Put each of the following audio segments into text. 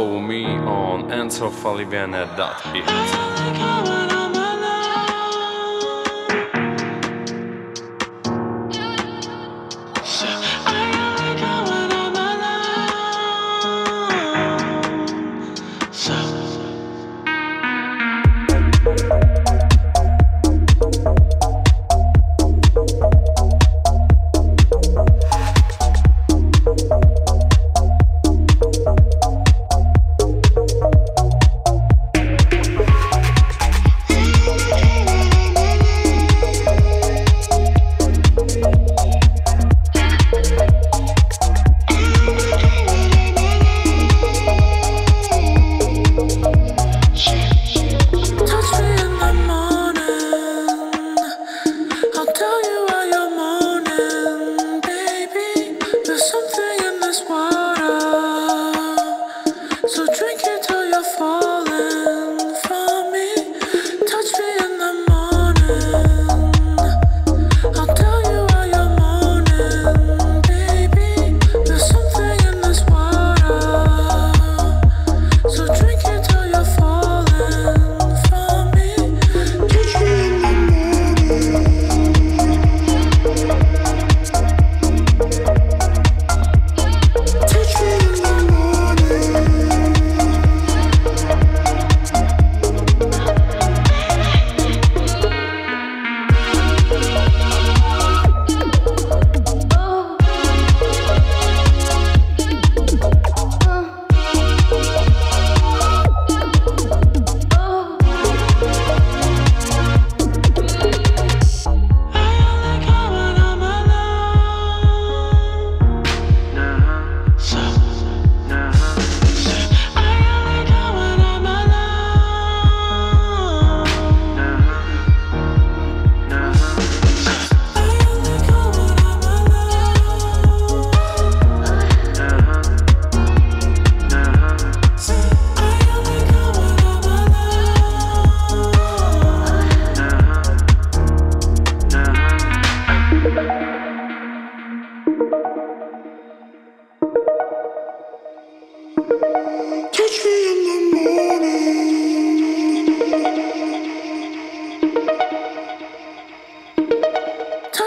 Follow me on enzofalivene.it.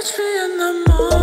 catch me in the morning.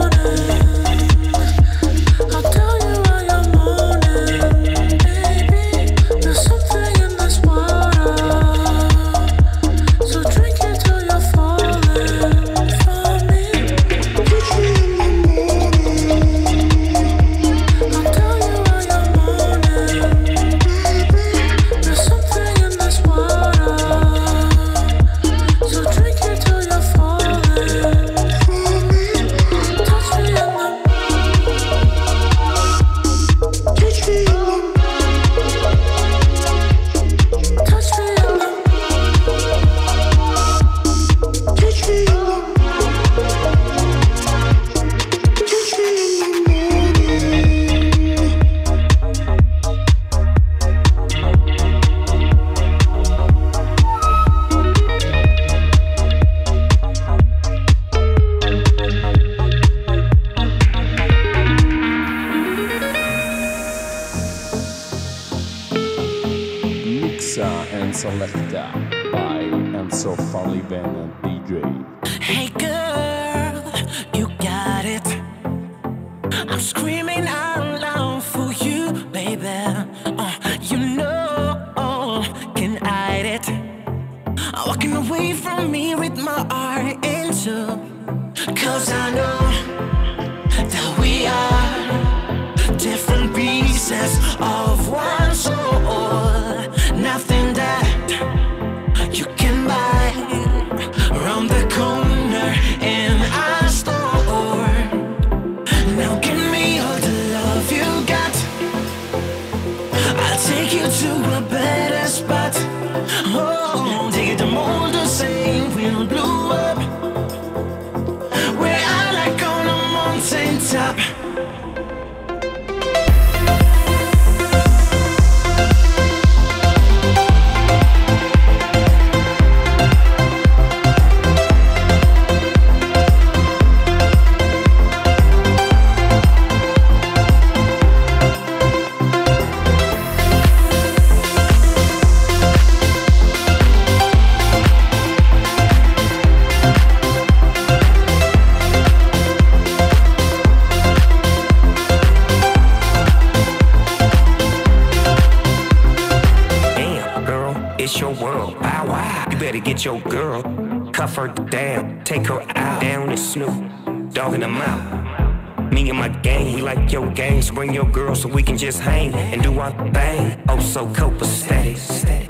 helping them out. Me and my gang, we like your gang, so bring your girl so we can just hang and do our thing. Oh, so copacetic.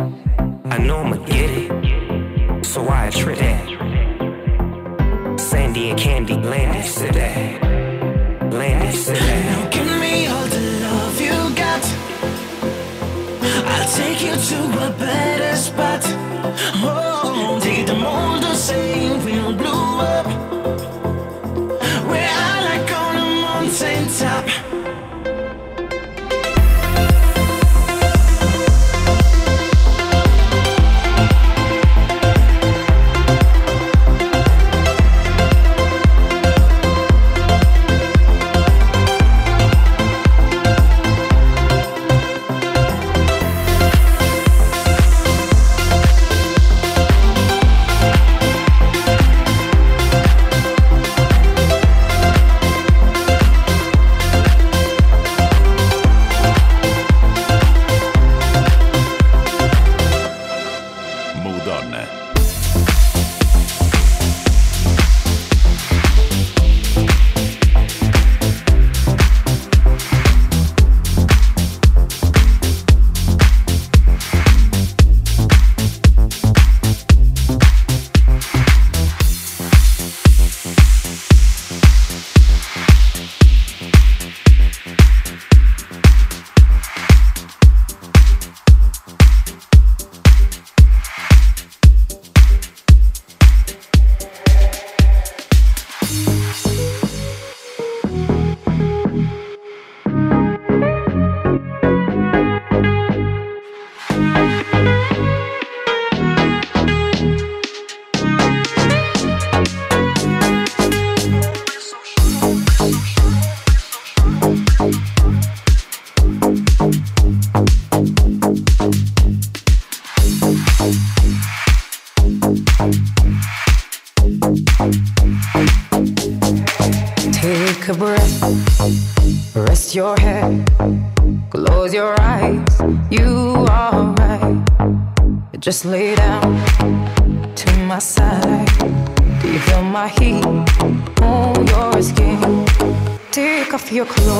I know I'ma get it, so I attrit that. Sandy and Candy, Landy, said that. Landy, said that. Now Give me all the love you got. I'll take you to a better spot. Oh, take the mold the same, we'll blow up. Just lay down to my side. Do you feel my heat on your skin? Take off your clothes.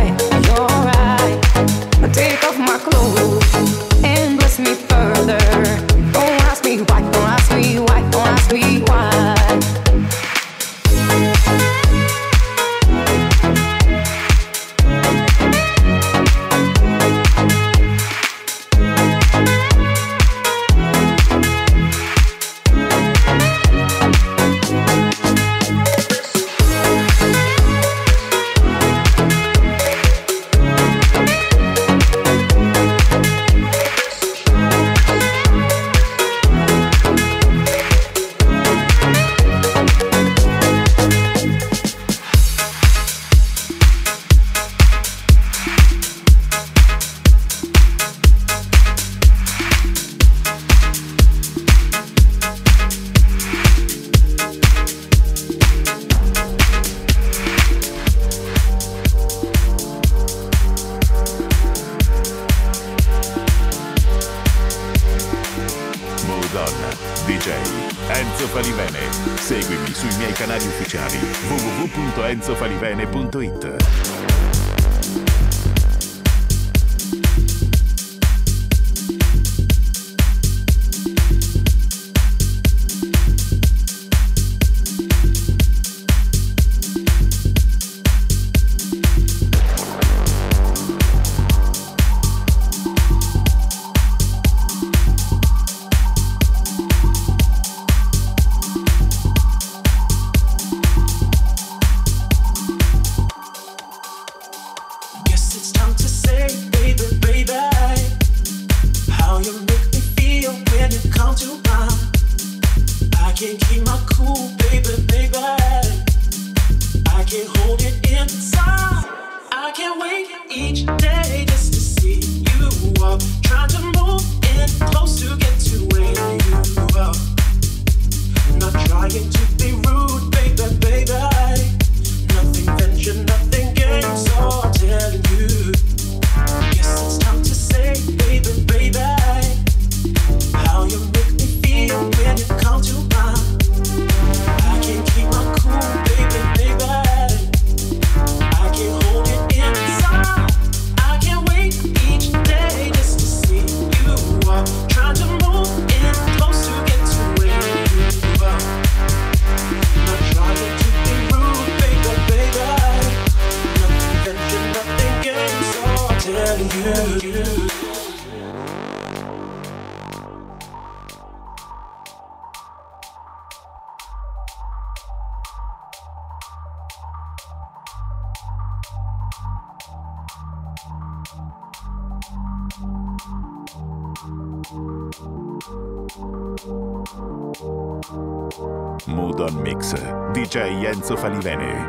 canali ufficiali www.enzofalivene.it. Mood On Mix, DJ Enzo Falivene.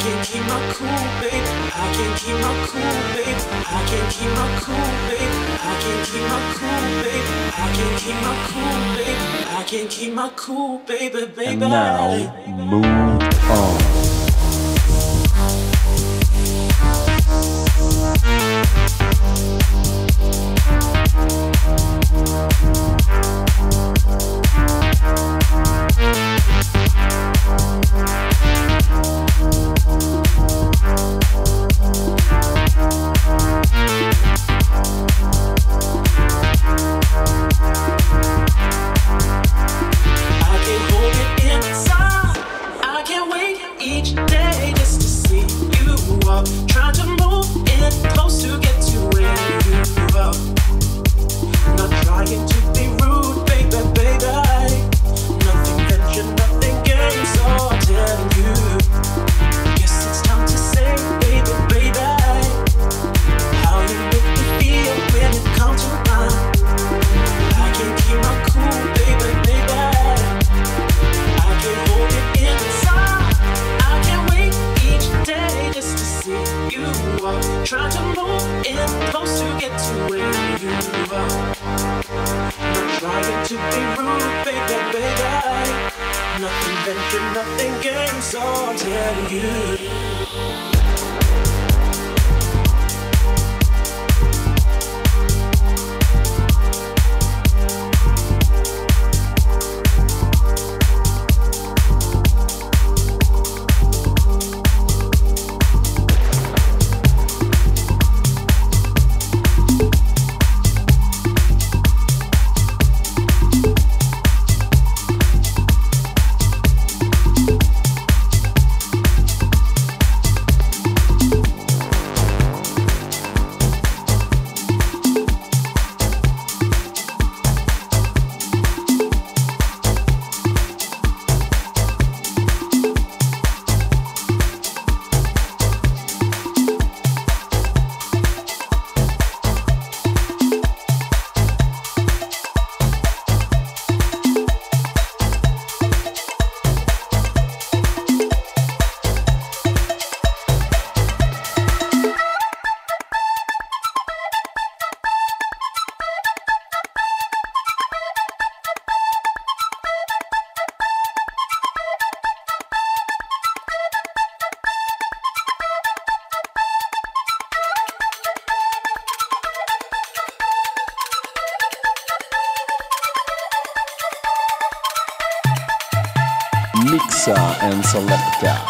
Can't keep my cool, babe. I can't keep my cool, babe. I can't keep my cool, babe. I can't keep my cool, babe. I can't keep my cool, babe. I can't keep my cool, baby, baby. And now, Mood On. Nothing gain, so I'm telling you. Selecta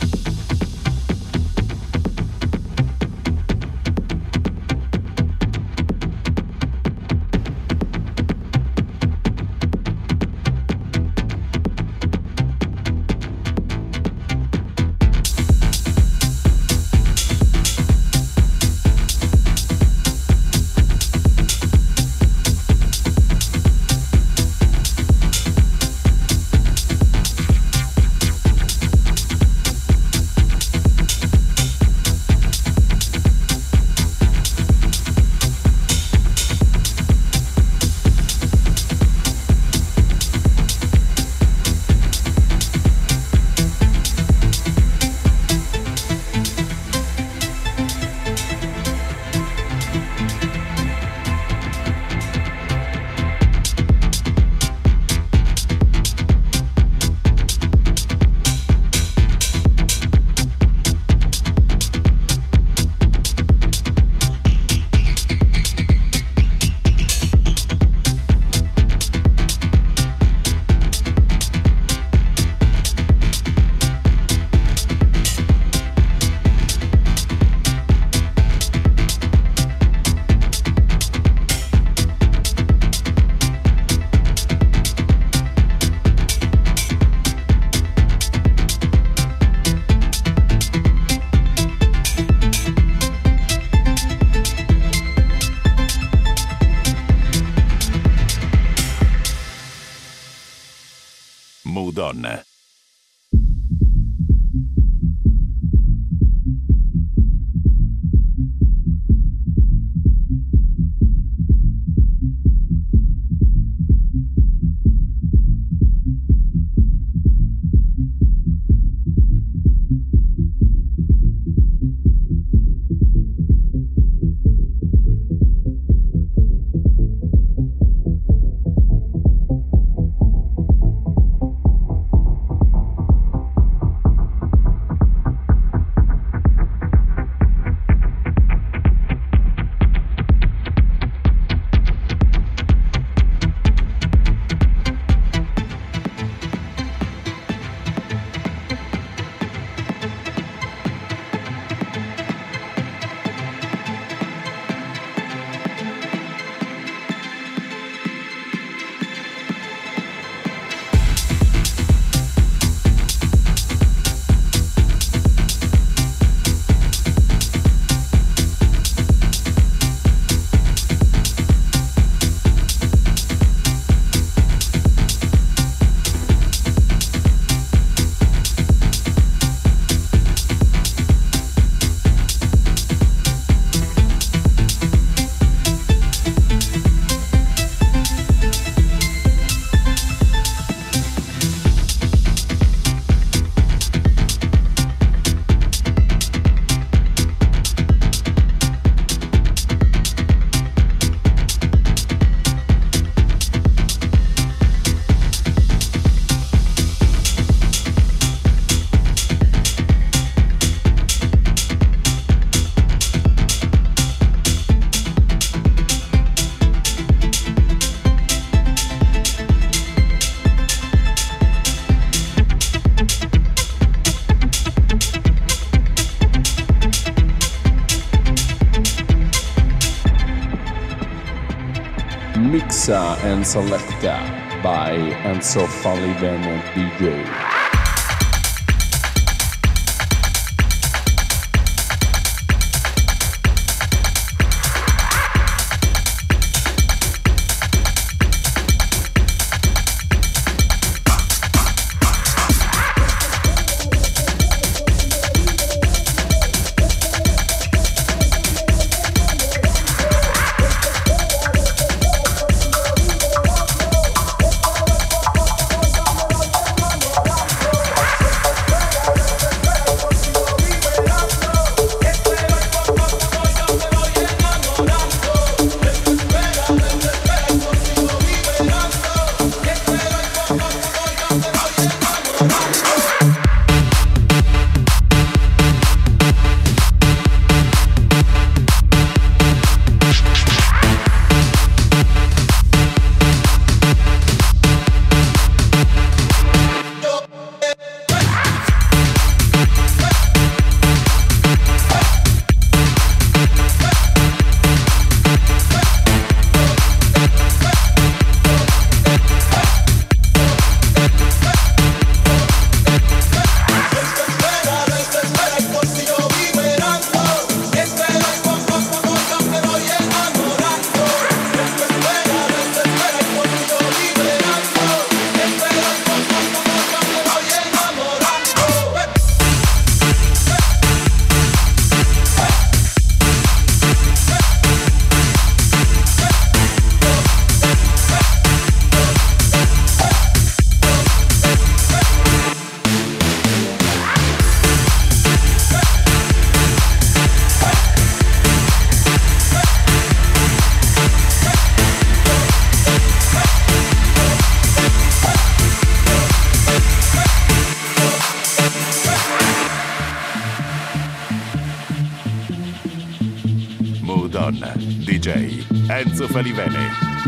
and Selecta by Enzo Falivene DJ. DJ Enzo Falivene.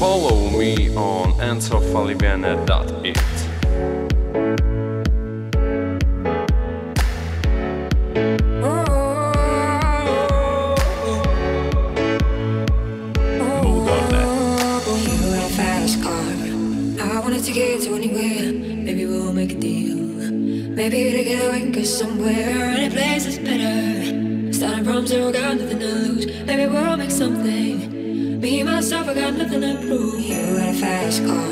Follow me on enzofalivene.it. Maybe together we can go somewhere. Any place is better. Starting from zero, got nothing to lose. Maybe we'll make something. Me, myself, I got nothing to prove. You got a fast car.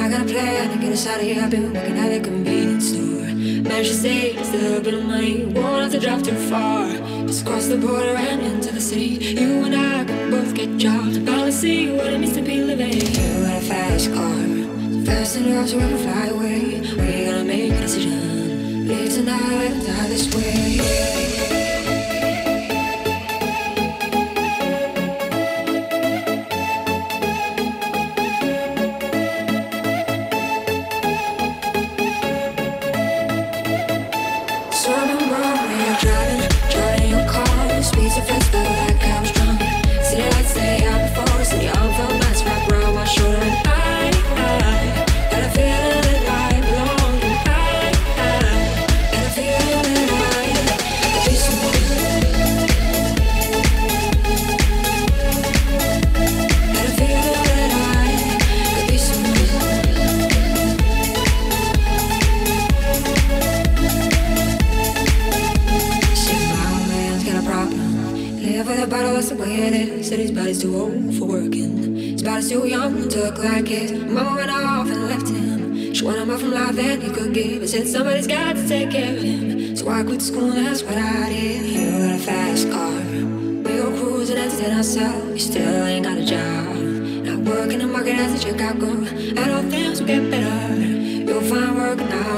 I got a plan to get us out of here. I've been working at a convenience store. Managed to save a little bit of money. Won't have to drive too far. Just cross the border and into the city. You and I could both get jobs. Finally see what it means to be living. You got a fast car. Fast enough so we can fly away. We gotta make a decision. Live tonight die this way.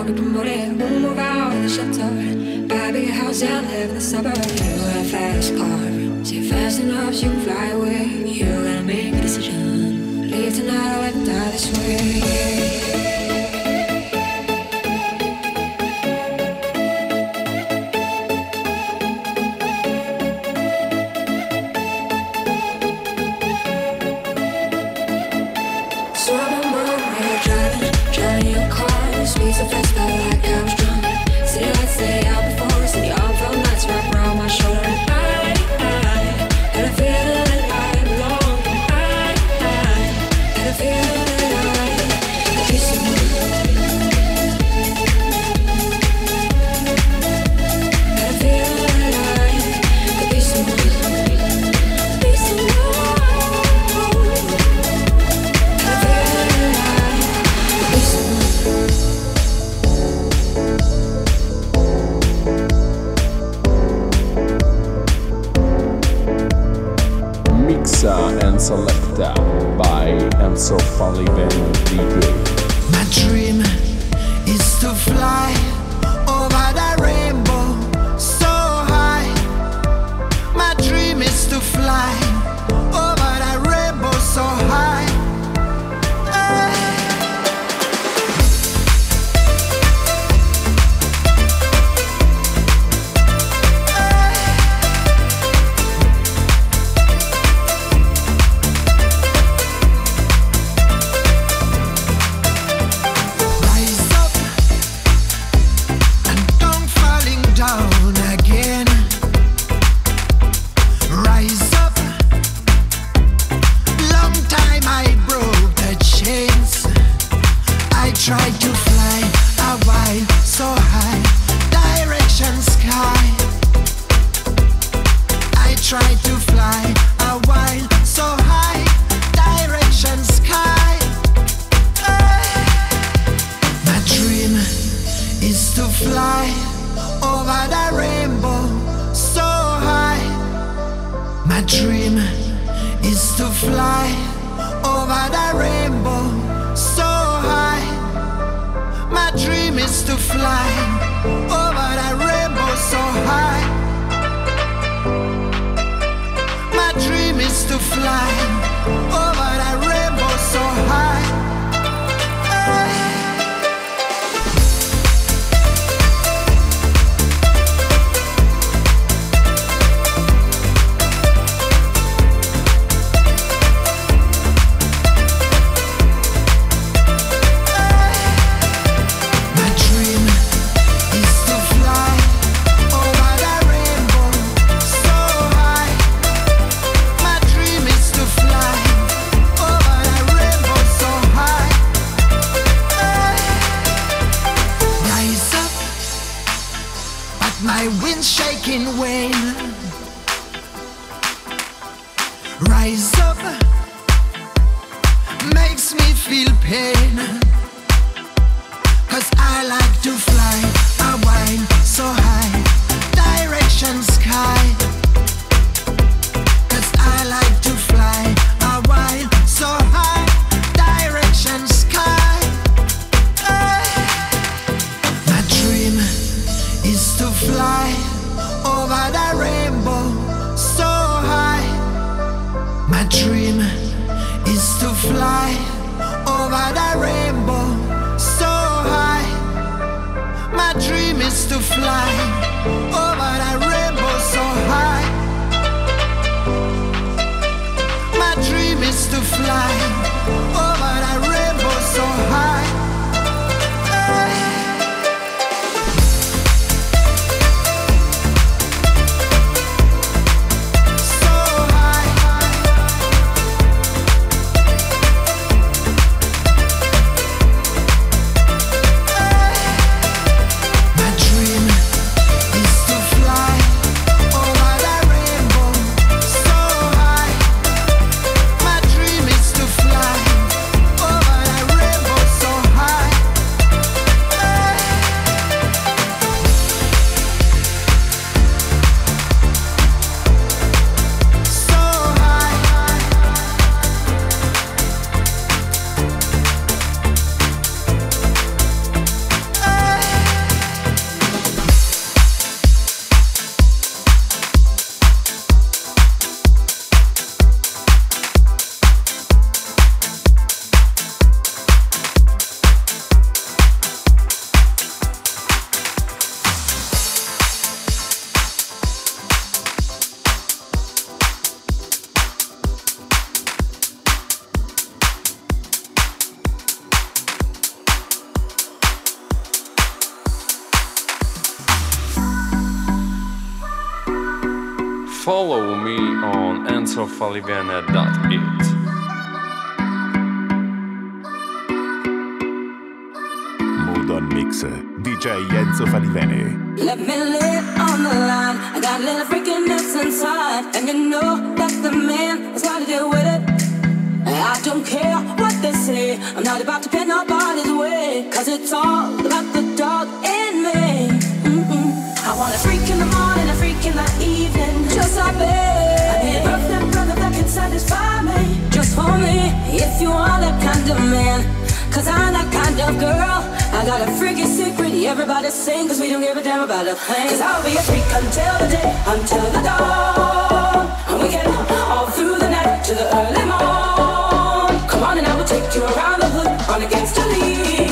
Work now, get. We'll move out of the shelter. Buy a big house and live in the suburbs. You a fast car. Say fast enough you can fly away. You to fly oh, over that rainbow so high. My dream is to fly. definitely been a If you are that kind of man, cause I'm that kind of girl. I got a freaking secret, everybody sing, cause we don't give a damn about a thing. Cause I'll be a freak until the day, until the dawn. And we get all through the night to the early morn. Come on and I will take you around the hood, on against gangster lead.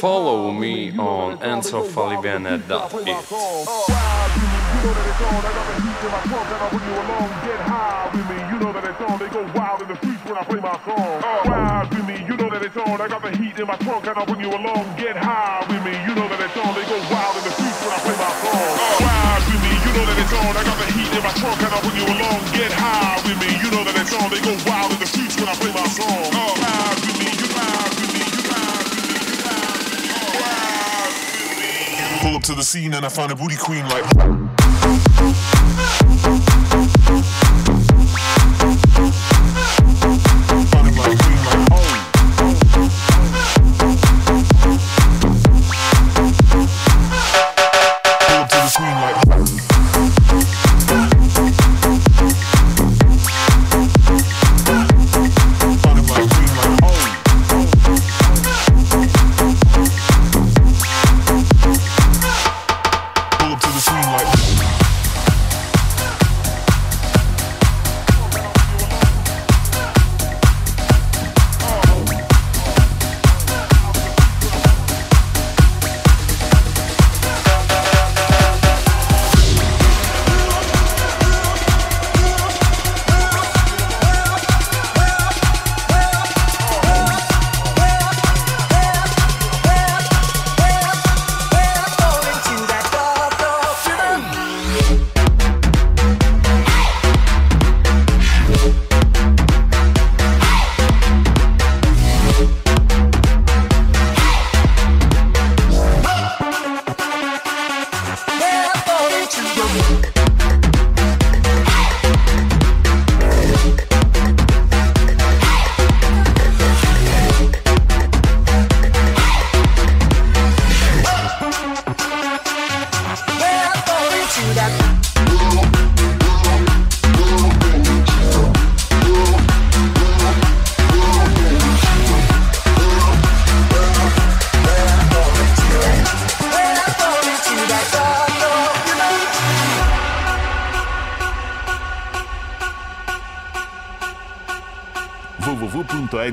Follow me on enzofalivene.it. when that it's on. I got the heat in my trunk and I'll bring you along. Get high with me, you know that it's on. They go wild in the streets when I play my song. With me, you know that it's on. I got the heat in my trunk and I'll bring you along. Get high with me, you know that it's on. They go wild in the streets when I play my song. With me, you with me. Pull up to the scene and I find a booty queen like.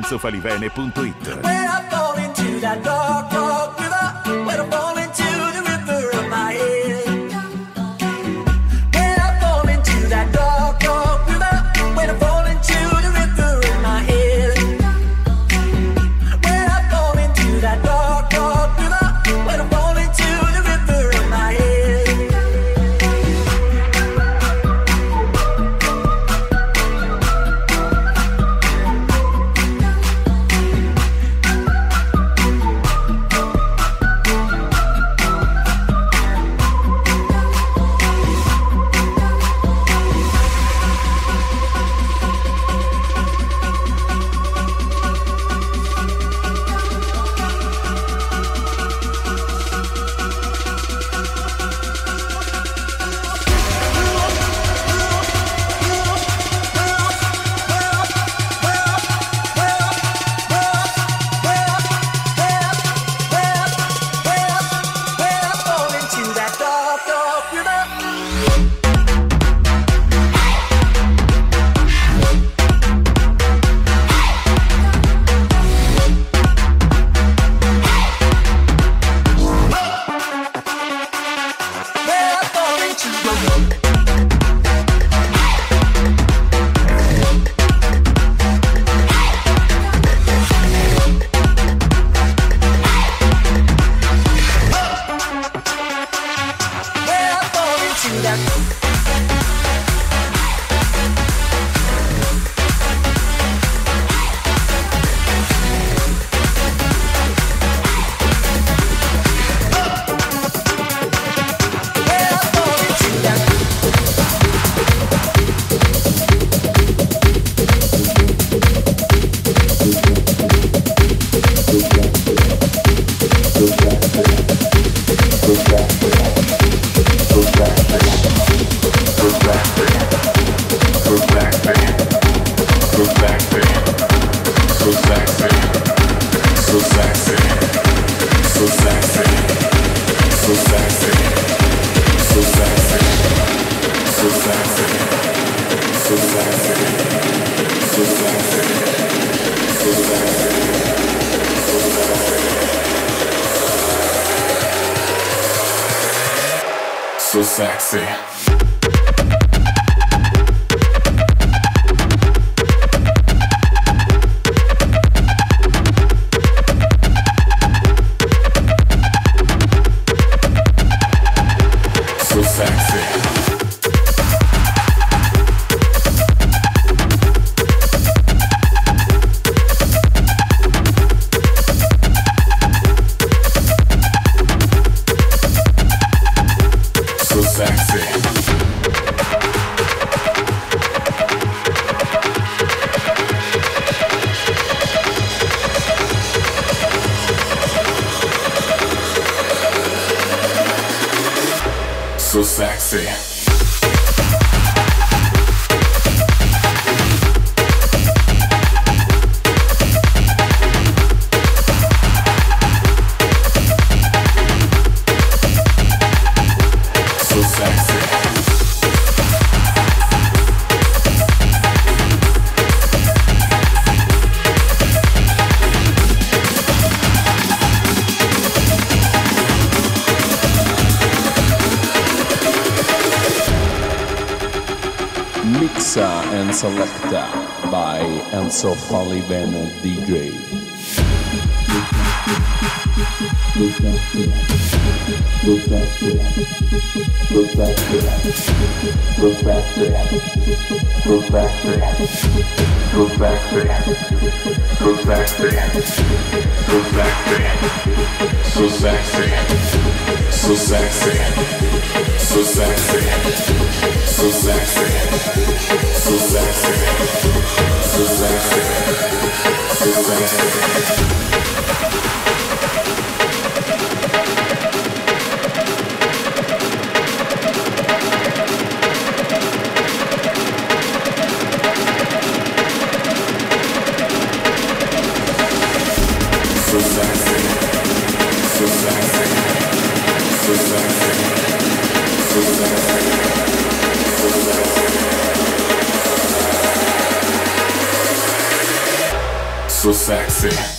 lorenzofalivene.it Selecta by Enzo Falivene DJ. Go faster. Go faster. Go faster. Go faster. Go faster. Go faster. Go faster. So sexy. So sexy. So sexy. So sexy. So sexy. So sexy. So sexy. Sexy.